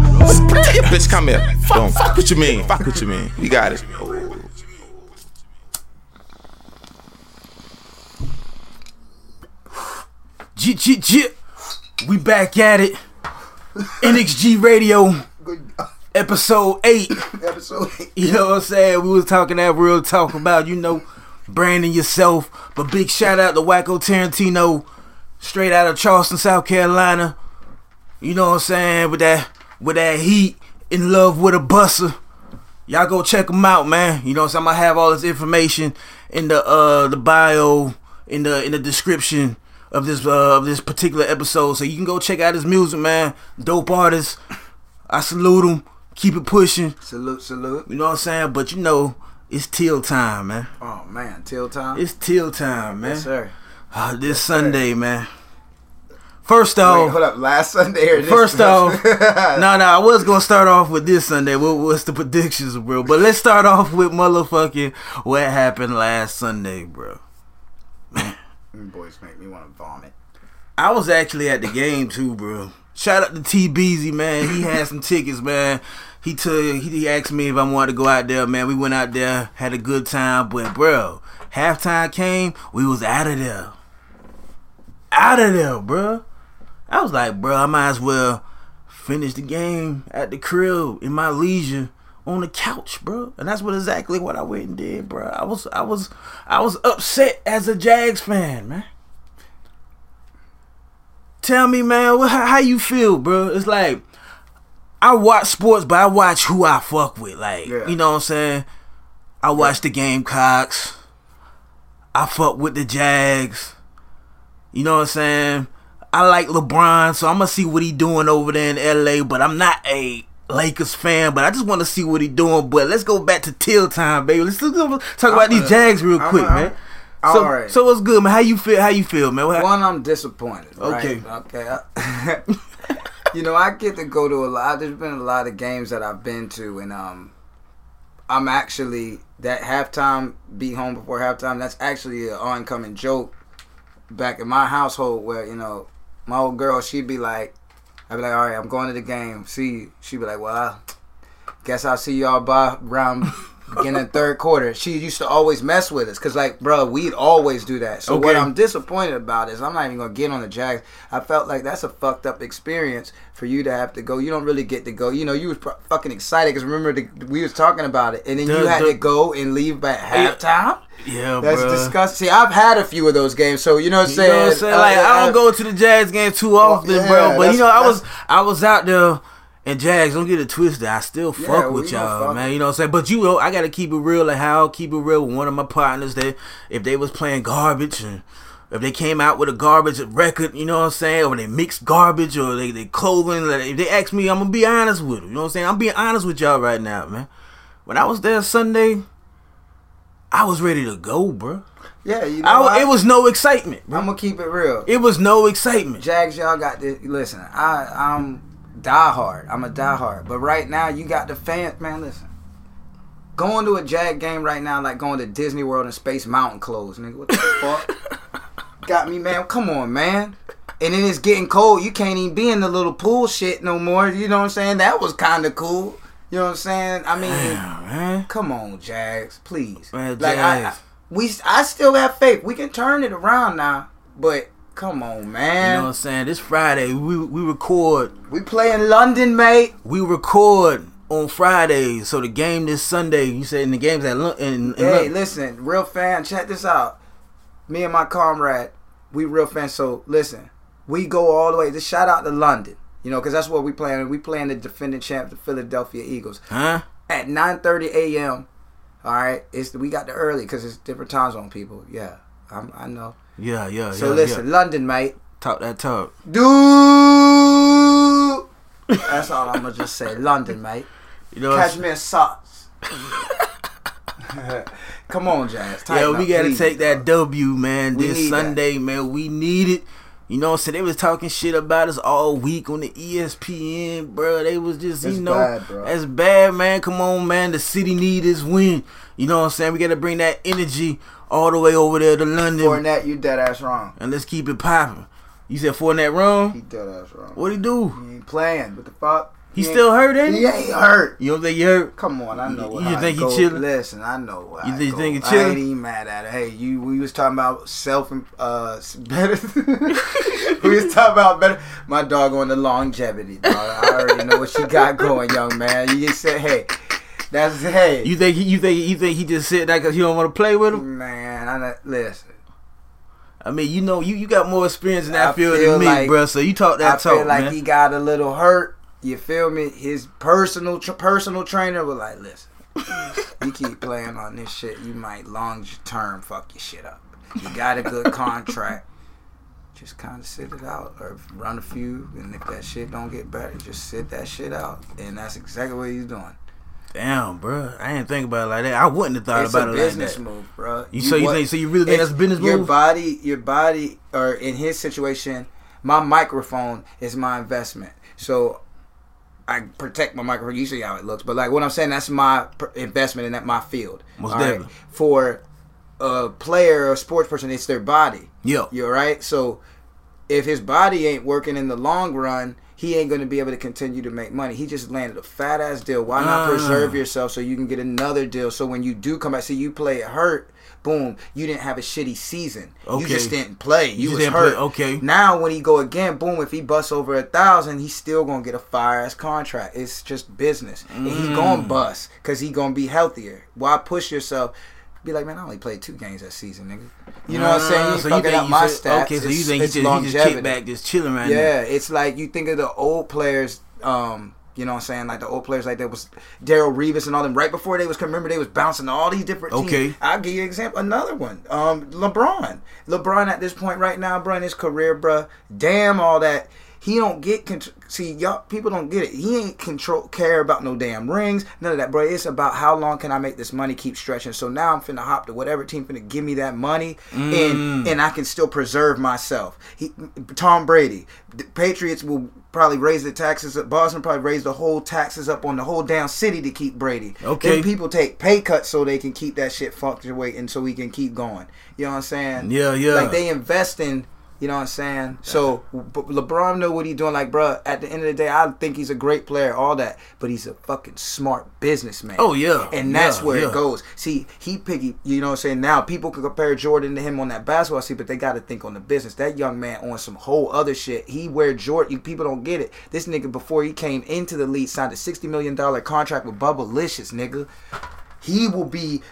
Your bitch come here. Fuck, fuck what you mean. Fuck what you mean. You got it. J- j- j- We back at it. NXG Radio, episode 8. Episode eight. You know what I'm saying? We was talking that real talk about, you know, branding yourself. But big shout out to Whack'O Tarantino, straight out of Charleston, South Carolina. You know what I'm saying? With that with that heat, in love with a buster. Y'all go check him out, man. You know what I'm saying? I'm gonna have all this information in the uh the bio, in the in the description of this uh of this particular episode. So you can go check out his music, man. Dope artist. I salute him. Keep it pushing. Salute, salute. You know what I'm saying? But you know, it's till time, man. Oh man, till time. It's till time, man. yes, sir. Ah, this Sunday, man. First Wait, off, hold up. Last Sunday or this first off, no, no, I was gonna start off with this Sunday. What, what's the predictions, bro? But let's start off with motherfucking what happened last Sunday, bro. Boys make me want to vomit. I was actually at the game too, bro. Shout out to T Beezy, man. He had some tickets, man. He took he asked me if I wanted to go out there, man. We went out there, had a good time, but bro, halftime came, we was out of there. Out of there, bro. I was like, bro, I might as well finish the game at the crib in my leisure on the couch, bro. And that's what exactly what I went and did, bro. I was I was I was upset as a Jags fan, man. Tell me, man, what, how, you feel, bro? It's like I watch sports, but I watch who I fuck with. Like, Yeah. you know what I'm saying? I watch the Gamecocks. I fuck with the Jags. You know what I'm saying? I like LeBron, so I'm gonna see what he doing over there in LA. But I'm not a Lakers fan, but I just want to see what he doing. But let's go back to till time, baby. Let's, let's talk about these Jags real I'm- quick, I'm- man. So, All right. so what's good, man? How you feel? How you feel, man? What, One, I'm disappointed. Okay. Right? Okay. I- you know, I get to go to a lot. There's been a lot of games that I've been to, and um, I'm actually that halftime be home before halftime. That's actually an oncoming joke back in my household where you know my old girl she'd be like, I'd be like, all right, I'm going to the game. See, you." she'd be like, well, I guess I'll see y'all by around beginning third quarter. She used to always mess with us because, like, bro, we'd always do that. So what I'm disappointed about is I'm not even gonna get on the Jags. I felt like that's a fucked up experience for you to have to go. You don't really get to go. You know, you was pro- fucking excited because remember the, we was talking about it, and then you had the- to go and leave by halftime. Yeah, That's bruh. disgusting. See, I've had a few of those games, so you know what I'm You saying. know what I'm saying? Uh, Like I uh, don't go to the Jags game too often, yeah, bro. But you know, I was I was out there and Jags, don't get it twisted. I still fuck we with y'all, man. You know what I'm saying? But you know, I gotta keep it real and how keep it real with one of my partners that if they was playing garbage and if they came out with a garbage record, you know what I'm saying, or they mixed garbage or they, they clothing, like, if they ask me, I'm gonna be honest with them. You know what I'm saying? I'm being honest with y'all right now, man. When I was there Sunday, I was ready to go, bro. yeah, you know, I, it was no excitement, bro. I'm gonna keep it real. It was no excitement. Jags, y'all got this. Listen, I I'm diehard. I'm a diehard. But right now, you got the fans. Man, listen. Going to a Jag game right now, like going to Disney World and Space Mountain clothes, nigga. What the fuck? got me, man. Come on, man. And then it's getting cold. You can't even be in the little pool shit no more. You know what I'm saying? That was kind of cool. You know what I'm saying? I mean, Damn, man. come on, Jags, please. Man, like I, I, Jags. we, I still have faith. We can turn it around now. But come on, man. You know what I'm saying? This Friday, we we record We play in London, mate. we record on Friday. So the game this Sunday, you said in the games at Lon- in, in Hey, Lon- listen, real fan, check this out. Me and my comrade, we real fans. So listen, we go all the way. Just shout out to London, you know, because that's what we playing. We playing the defending champ, the Philadelphia Eagles, huh? at 9:30 a.m. All right, it's we got the early because it's different time zone people. Yeah, I'm, I know. Yeah, yeah, yeah. So yeah. listen, yeah. London, mate. Top that top. Dude, that's all I'm gonna just say. London, mate. You know, Cashmere socks. Come on, Jazz. Yeah, we up, gotta please, take that bro. W, man. We This Sunday, man. We need it. You know what I'm saying? They was talking shit about us all week on the ESPN, bro. They was just, That's you know, bad, bro. that's bad, man. Come on, man. The city need this win. You know what I'm saying? We gotta bring that energy all the way over there to London, Fournette, you dead ass wrong. and let's keep it popping. You said Fournette wrong? He dead ass wrong. What he do? He ain't playing. What the fuck? He ain't- still hurt, ain't He he? ain't hurt. You don't think he hurt? Come on, I know what. You think he chilling? Listen, I know what. You I think- think he I chilling? ain't even mad at it. Hey, you. We was talking about self. Uh, better. we was talking about better. My dog on the longevity. Dog. I already know what she got going, young man. You just said, hey, that's hey. You think he, you think you think he just sit there because you don't want to play with him? man, I know- listen. I mean, you know, you, you got more experience in that I field than me, like- bro. So you talk that talk. I talk, feel like man. he got a little hurt. You feel me? His personal tr- personal trainer was like, "Listen, you keep playing on this shit, you might long term fuck your shit up. You got a good contract. Just kind of sit it out or run a few, and if that shit don't get better, just sit that shit out. And that's exactly what he's doing. Damn, bro. I didn't think about it like that. I wouldn't have thought it's about it like that. Business move, bro. You- so you think- so you really think that's a business Your move? body, your body, or in his situation, my microphone is my investment. So I protect my microphone. You see how it looks, but like what I'm saying, that's my investment in that my field. Most right? For a player or a sports person, it's their body. Yeah. You're right. So if his body ain't working in the long run, he ain't going to be able to continue to make money. He just landed a fat ass deal. Why not Ah. preserve yourself so you can get another deal? So when you do come back, see you play it hurt. Boom! You didn't have a shitty season. You just didn't play. You, You just was didn't hurt. play, okay. Now when he go again, boom! If he busts over a thousand, he's still gonna get a fire ass contract. It's just business, and he's Mm. gonna bust because he gonna be healthier. Why push yourself? Be like, man, I only played two games that season, nigga. You know what I'm saying? You so fucking think up my you said- stats. Okay, so you It's- think he just, he just kicked back, just chilling right Yeah, now? Yeah, it's like you think of the old players, um, you know what I'm saying? Like the old players like that was Darrelle Revis and all them. Right before they was remember they was bouncing all these different teams. Okay. I'll give you an example another one. Um LeBron. LeBron at this point right now, bro, in his career, bro, damn all that. He don't get control. See, y'all people don't get it. He ain't control care about no damn rings, none of that, bro. It's about how long can I make this money keep stretching. So now I'm finna hop to whatever team finna give me that money, and mm. and I can still preserve myself. He, Tom Brady, the Patriots will probably raise the taxes. Up Boston probably raise the whole taxes up on the whole damn city to keep Brady. Okay. Then people take pay cuts so they can keep that shit fluctuating, so we can keep going. You know what I'm saying? Yeah, yeah. Like they invest in. You know what I'm saying? So LeBron know what he doing. Like, bruh, at the end of the day, I think he's a great player, all that, but he's a fucking smart businessman. Oh, yeah. and that's Yeah, where yeah. it goes. See, he picky. You know what I'm saying? Now people can compare Jordan to him on that basketball scene, but they got to think on the business. That young man on some whole other shit. He wear Jordan. People don't get it. This nigga before he came into the league signed a sixty million dollar contract with Bubba Licious, nigga. He will be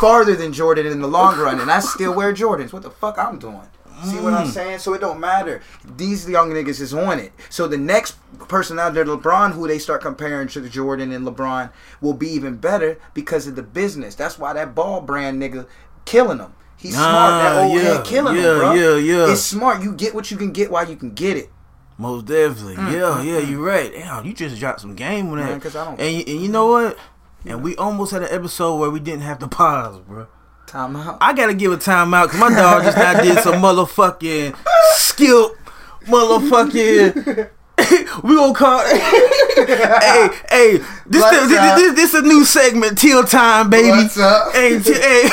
farther than Jordan in the long run, and I still wear Jordans. What the fuck I'm doing? See what Mm. I'm saying? So it don't matter. These young niggas is on it. So the next person out there, LeBron, who they start comparing to Jordan and LeBron, will be even better because of the business. That's why that ball brand nigga killing them. He's smart. That old yeah, head killing yeah, him, bro. yeah, yeah. It's smart. You get what you can get while you can get it. Most definitely. Mm, yeah, yeah, you're right. Damn, you just dropped some game on that. Man, 'cause I don't- and, you- and you know what? And we almost had an episode where we didn't have to pause, bro. Time out. I gotta give a timeout because my dog just now did some motherfucking skip, motherfucking. we gonna call. hey, hey, this, this, this, this a new segment, till time, baby. What's up? Hey, t- hey,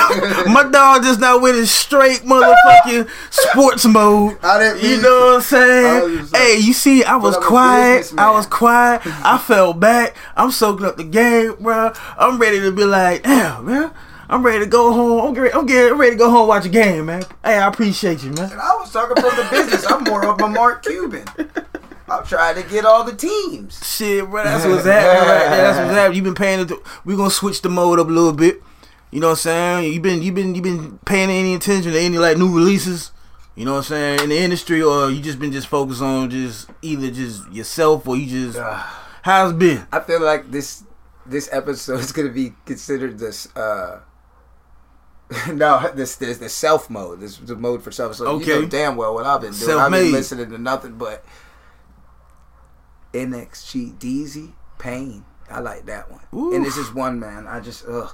my dog just now went in straight motherfucking sports mode. I didn't you know what I'm saying? I was just like- hey, you see, I was quiet. I was quiet. I fell back. I'm soaking up the game, bro. I'm ready to be like, damn, man. I'm ready to go home. I'm, getting, I'm, getting, I'm ready to go home and watch a game, man. Hey, I appreciate you, man. And I was talking from the business. I'm more of a Mark Cuban. I'm trying to get all the teams. Shit, bro, that's what's happening right there. That's what's happening. You've been paying it. We're gonna switch the mode up a little bit. You know what I'm saying? You've been you been you been paying any attention to any like new releases? You know what I'm saying in the industry, or you just been just focused on just either just yourself or you just how's it been? I feel like this this episode is gonna be considered this. uh no, this this the self mode. This is the mode for self. So you Okay. know damn well what I've been doing. I've been listening to nothing but NXG Deezy Pain. I like that one. And this is one man. I just ugh.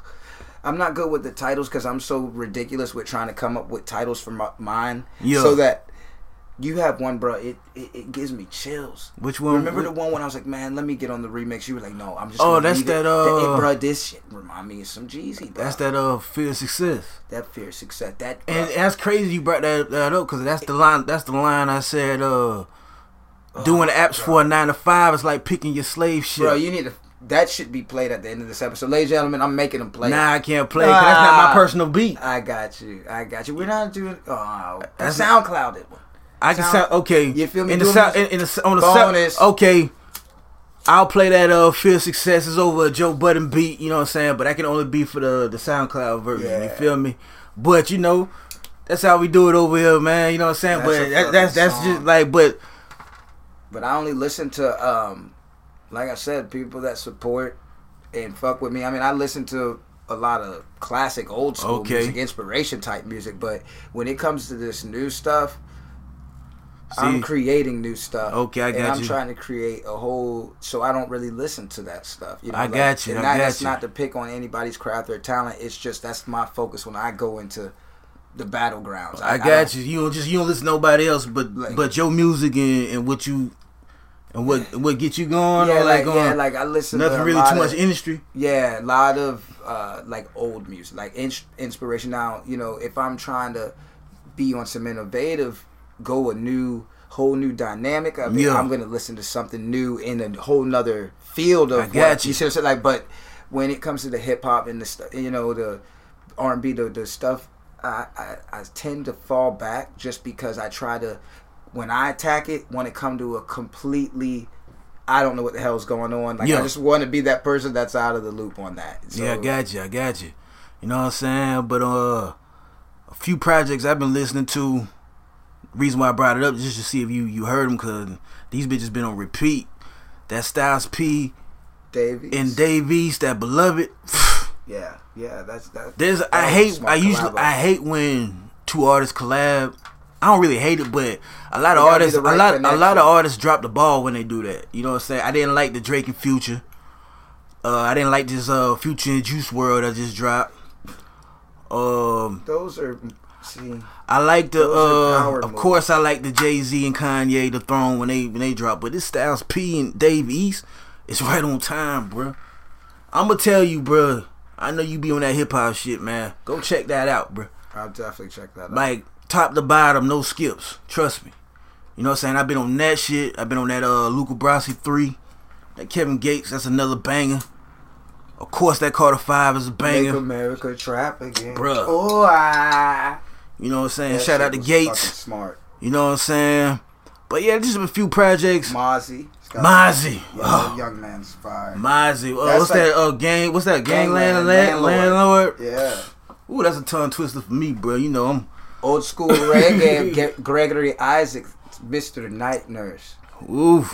I'm not good with the titles because I'm so ridiculous with trying to come up with titles for my, mine. Yeah. So that you have one, bro. It, it it gives me chills. Which one? Remember the one when I was like, man, let me get on the remix. You were like, no, I'm just. Oh, gonna that's leave it. that, uh, bro. This shit remind me of some Jeezy. Bro. That's that uh fear of success. that fear of success. That And that's crazy you brought that, that up because that's the line. That's the line I said. Uh, doing apps for a nine to five is like picking your slave shit. bro, you need to. That should be played at the end of this episode, ladies and gentlemen. I'm making them play. Nah, I can't play. that's not my Ah. personal beat. I got you. I got you. We're not doing. Oh, that That's- SoundCloud it one. I can Sound- okay. You feel me? In the sound, in, in the on the Bonus. sound, okay. I'll play that uh Fear Success is over a Joe Budden beat, you know what I'm saying? But that can only be for the the SoundCloud version. You feel me? But you know, that's how we do it over here, man. You know what I'm saying? That's but that, that's that's fucking just like, but But I only listen to, um, like I said, people that support and fuck with me. I mean, I listen to a lot of classic, old school Okay. music, inspiration type music. But when it comes to this new stuff, See- I'm creating new stuff. Okay, I got and I'm you. trying to create a whole. So I don't really listen to that stuff. You know, I like- got you, And I got that's you. not to pick on anybody's craft or talent. It's just that's my focus when I go into the battlegrounds. I don't- got you. You don't just you don't listen to nobody else, but Like- but your music and, and what you and what what get you going Yeah, or like, like, yeah, like I listen nothing really too much industry. Yeah, a lot of uh, like old music, like in- inspiration. Now, you know, if I'm trying to be on some innovative, go a new, whole new dynamic of it, Yeah. I'm gonna listen to something new in a whole nother field of I got you. see what I'm? Like, but when it comes to the hip hop and the you know, the R and B, the the stuff, I, I I tend to fall back just because I try to. When I attack it, when it come to a completely I don't know what the hell's going on. Like Yeah. I just want to be that person that's out of the loop on that. So, yeah, I got you. I got you. You know what I'm saying? But uh, a few projects I've been listening to. Reason why I brought it up is just to see if you you heard them because these bitches been on repeat. That Styles P Davies. and Dave East, that beloved. Yeah, yeah, that's that. There's that I hate I usually collabo. I hate when two artists collab. I don't really hate it, but a lot of It gotta be artists right a lot a lot of artists drop the ball when they do that. You know what I'm saying? I didn't like the Drake and Future. Uh, I didn't like this uh Future and Juice WRLD that just dropped. Um, Those are see. I like the uh, of moves. course I like the Jay Z and Kanye the Throne when they when they drop, but this Styles P and Dave East, it's right on time, bruh. I'm gonna tell you, bruh. I know you be on that hip hop shit, man. Go check that out, bruh. I'll definitely check that out. Like top to bottom, no skips. Trust me. You know what I'm saying? I've been on that shit. I've been on that uh Luca Brasi three. That Kevin Gates, that's another banger. Of course that Carter Five is a Make banger. America trap again. Bruh. Oh, ah. You know what I'm saying? That Shout out to Gates. Smart. You know what I'm saying? But yeah, just a few projects. Mozzy. Mozzy. Yeah, Oh. young man's fire. Mozzy. Uh, what's like- that? Uh, gang. What's that? Gangland Gangland, land, Landlord. Yeah. Ooh, that's a tongue twister for me, bro. You know I'm. Old school reggae. Gregory Isaac, Mr. Night Nurse. Ooh.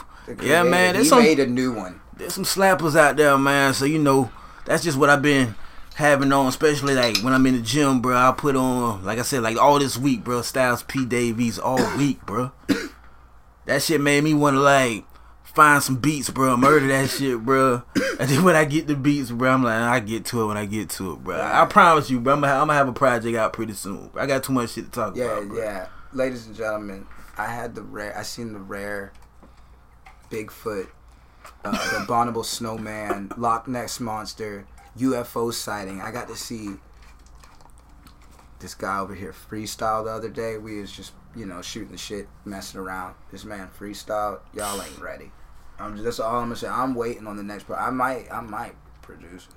Yeah, man. He some. made a new one. there's some slappers out there, man. So you know, that's just what I've been having on, especially like when I'm in the gym, bro. I put on, like I said, like all this week, bro. Styles P Davies all week, bro. that shit made me want to like find some beats, bro. Murder that shit, bro. And then when I get the beats, bro, I'm like, I get to it when I get to it, bro. I promise you, bro. I'm gonna, I'm gonna have a project out pretty soon. I got too much shit to talk Yeah, about, bro. yeah. Ladies and gentlemen, I had the rare. I seen the rare Bigfoot, uh, the abominable snowman, Loch Ness monster, UFO sighting. I got to see this guy over here freestyle the other day. We was just you know shooting the shit, messing around. This man freestyle. Y'all ain't ready. I'm just, that's all I'm gonna say. I'm waiting on the next part. I might, I might produce it.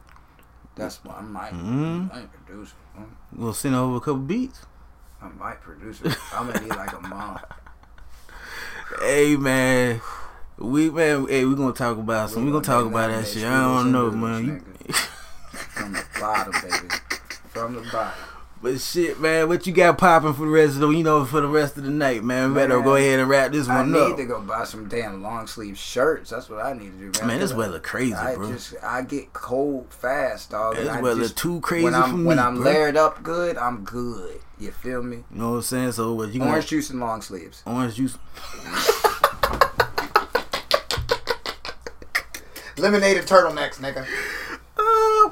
That's what I might. Mhm. I ain't produce it. We'll send over a couple beats. I might produce it. I'm gonna need like a month. Hey man, we man, hey, we gonna talk about some. We gonna talk about that shit. I don't know, man. this, From the bottom, baby. From the bottom. But shit, man, what you got popping for the rest of the, you know, for the rest of the night, man? We better Man, go ahead and wrap this one up. I need up. to go buy some damn long sleeve shirts. That's what I need to do, man. Man, this 'Cause weather crazy, I bro. just I get cold fast, dog. and This I weather just- too crazy when I'm, for me, When I'm bro. layered up good, I'm good. You feel me? You know what I'm saying? So what you gonna Orange juice and long sleeves. orange juice? Lemonade and turtlenecks, nigga.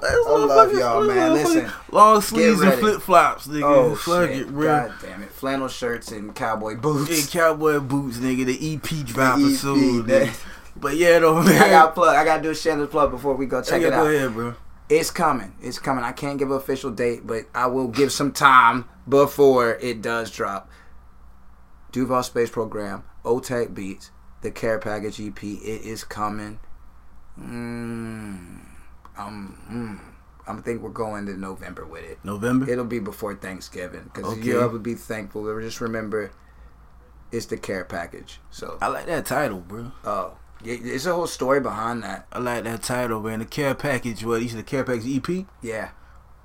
I love y'all, man. Listen, long sleeves and flip flops, nigga. Oh Fuck shit! it, bro. God damn it! Flannel shirts and cowboy boots. Yeah, cowboy boots, nigga. The EP dropping soon. that- nigga. But yeah, though, man. I got plug. I got to do a shameless plug before we go check Yeah, it go out. ahead, bro. It's coming. It's coming. I can't give an official date, but I will give some time before it does drop. Duval Space Program, OTEC Beats, the Care Package EP. It is coming. Mm, um, mm, I'm think we're going to November with it. November. It'll be before Thanksgiving because Okay. you'll ever be thankful. Just remember, it's the Care Package. So, I like that title, bro. oh, yeah, it's a whole story behind that. I like that title, man. The care package, what? You said the care package EP? You Yeah,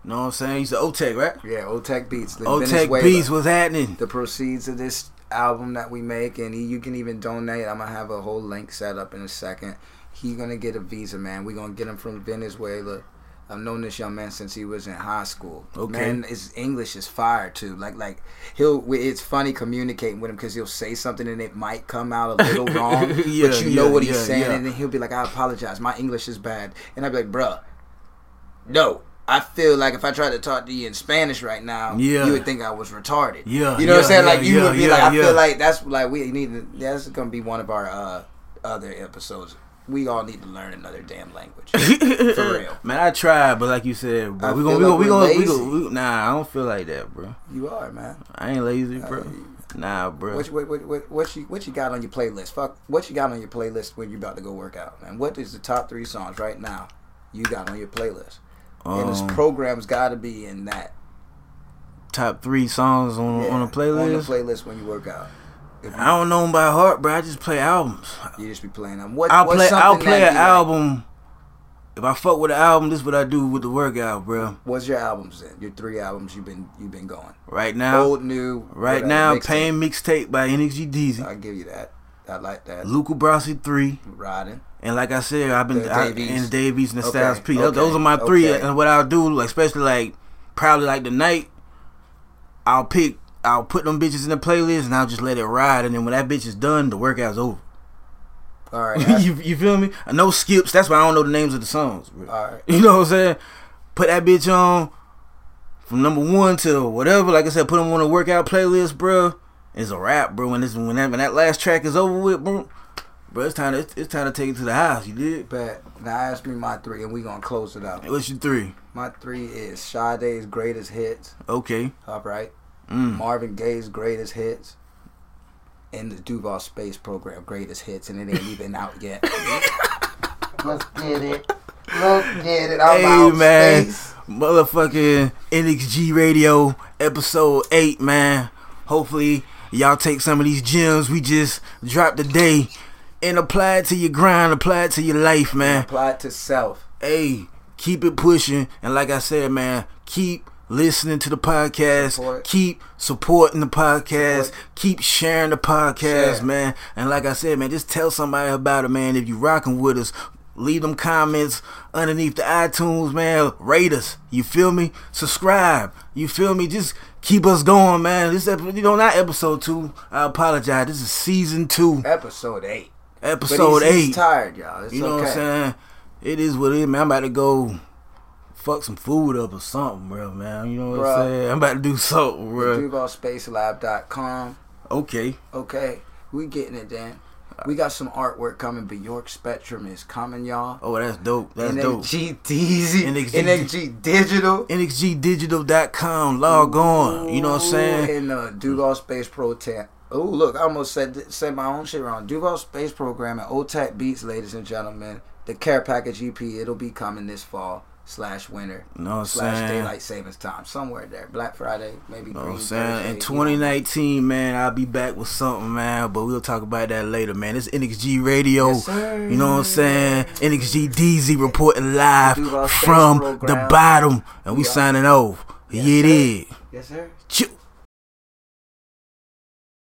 know what I'm saying? You said OTEC, right? yeah. OTEC Beats. the OTEC Venezuela. Beats, what's happening? the proceeds of this album that we make and you can even donate i'm gonna have a whole link set up in a second he's gonna get a visa man we're gonna get him from venezuela i've known this young man since he was in high school Okay. man his english is fire too like like he'll it's funny communicating with him because he'll say something and it might come out a little wrong Yeah, but you know yeah, what he's yeah, saying and then he'll be like i apologize my english is bad and i'd be like bruh no I feel like if I tried to talk to you in Spanish right now, Yeah. you would think I was retarded. Yeah, you know what I'm saying? Like you would be like, I feel like that's like we need. To, that's gonna be one of our uh, other episodes. We all need to learn another damn language for real. Man, I tried, but like you said, bro, we gonna, we gonna, like we we're gonna, we gonna, nah, I don't feel like that, bro. You are man. I ain't lazy, bro. Nah, bro. What, what, what, what, what you what you got on your playlist? Fuck, what you got on your playlist when you about to go work out, man? What is the top three songs right now you got on your playlist? and this Um, program's got to be in that top three songs on Yeah, on a On the playlist. playlist when you work out. If I don't know them by heart, bro. I just play albums. you, just be playing them. What, I'll play. I'll play an like? album. If I fuck with an album, this is what I do with the workout, bro. What's your albums then? Your three albums you've been you've been going. Right now, Old, new. right now, mixtape. Pain mixtape by NXG Deezy, I give you that. I like that. Luca Brasi three, Riding. and like I said, I've been The I, Davies. and the Davies and the Okay, Styles P. Those- okay, Those are my three. okay. And what I'll do, like especially like probably like the night, I'll pick. I'll put them bitches in the playlist and I'll just let it ride. And then when that bitch is done, the workout's over. All right. that's- you, you feel me? Uh, I know skips. That's why I don't know the names of the songs. Bro. all right. You know what I'm saying? Put that bitch on from number one to whatever. Like I said, put them on a workout playlist, bro. It's a wrap, bro. When this when that, when that last track is over with, bro, bro, it's time to it's, it's time to take it to the house. You did? Bet. Now ask me my three, and we gonna close it out. What's your three? My three is Sade's greatest hits. Okay. All right. Mm. Marvin Gaye's greatest hits, and the Duval Space Program greatest hits, and it ain't even out yet. Let's get it. Let's get it. I'm Hey out man, space. motherfucking NXG Radio episode eight, man. Hopefully y'all take some of these gems we just dropped today and apply it to your grind, apply it to your life, man. Apply it to self. Hey, keep it pushing, and like I said, man, keep listening to the podcast, Support. keep supporting the podcast, Support. keep sharing the podcast, Share. man. And like I said, man, just tell somebody about it, man. If you rocking with us, leave them comments underneath the iTunes, man. Rate us. You feel me? Subscribe. You feel me? Just keep us going, man. This episode, you know, not episode two. I apologize. This is season two, Episode eight. Episode he's, eight. he's tired, y'all. It's You know okay. what I'm saying? It is what it is, man. I'm about to go fuck some food up or something, bro, man. You know what. I'm saying? I'm about to do something, bro. DuvalSpaceLab.com. Okay. Okay, we getting it, Dan. We got some artwork coming. Bjork Spectrum is coming, y'all. Oh, that's dope. That's dope. NXG Deezy, NXG. NXG Digital. NXGdigital.com. Log on. You know what I'm saying? And uh, Duval Space Pro Tech. Oh, look, I almost said said my own shit wrong. Duval Space Program and OTAC Beats, ladies and gentlemen. The Care Package EP, it'll be coming this fall slash winter Know I'm slash saying? daylight savings time somewhere there. Black Friday, maybe. You know what Green I'm saying? In you 2019, man, I'll be back with something, man. But we'll talk about that later, man. It's NXG Radio. Yes, you know what I'm saying? NXG Deezy reporting live from the bottom. And we Yeah. signing off. Yes, yeah, it sir. is. Yes, sir. Choo.